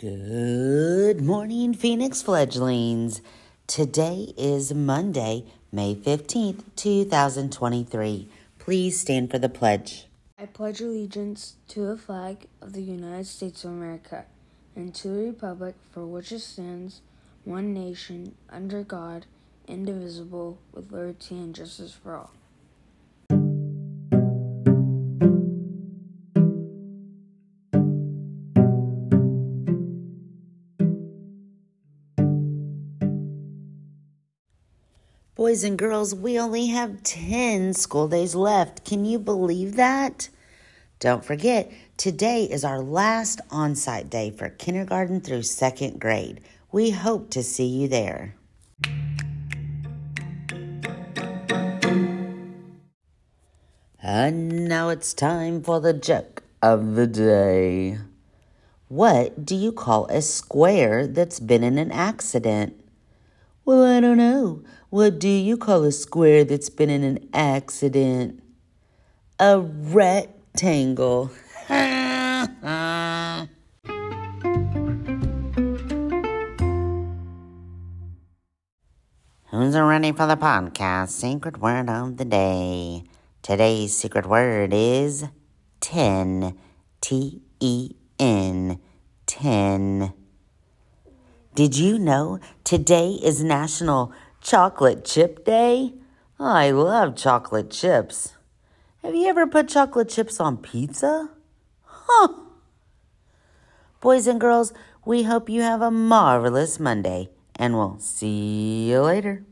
Good morning, Phoenix fledglings. Today is Monday, May 15th, 2023. Please stand for the pledge. I pledge allegiance to the flag of the United States of America and to the republic for which it stands, one nation, under God, indivisible, with liberty and justice for all. Boys and girls, we only have 10 school days left. Can you believe that? Don't forget, today is our last on site day for kindergarten through second grade. We hope to see you there. And now it's time for the joke of the day. What do you call a square that's been in an accident? Well, I don't know. What do you call a square that's been in an accident? A rectangle. Who's ready for the podcast? Secret word of the day. Today's secret word is 10. T E N. 10. Did you know today is National Chocolate Chip Day? I love chocolate chips. Have you ever put chocolate chips on pizza? Huh. Boys and girls, we hope you have a marvelous Monday, and we'll see you later.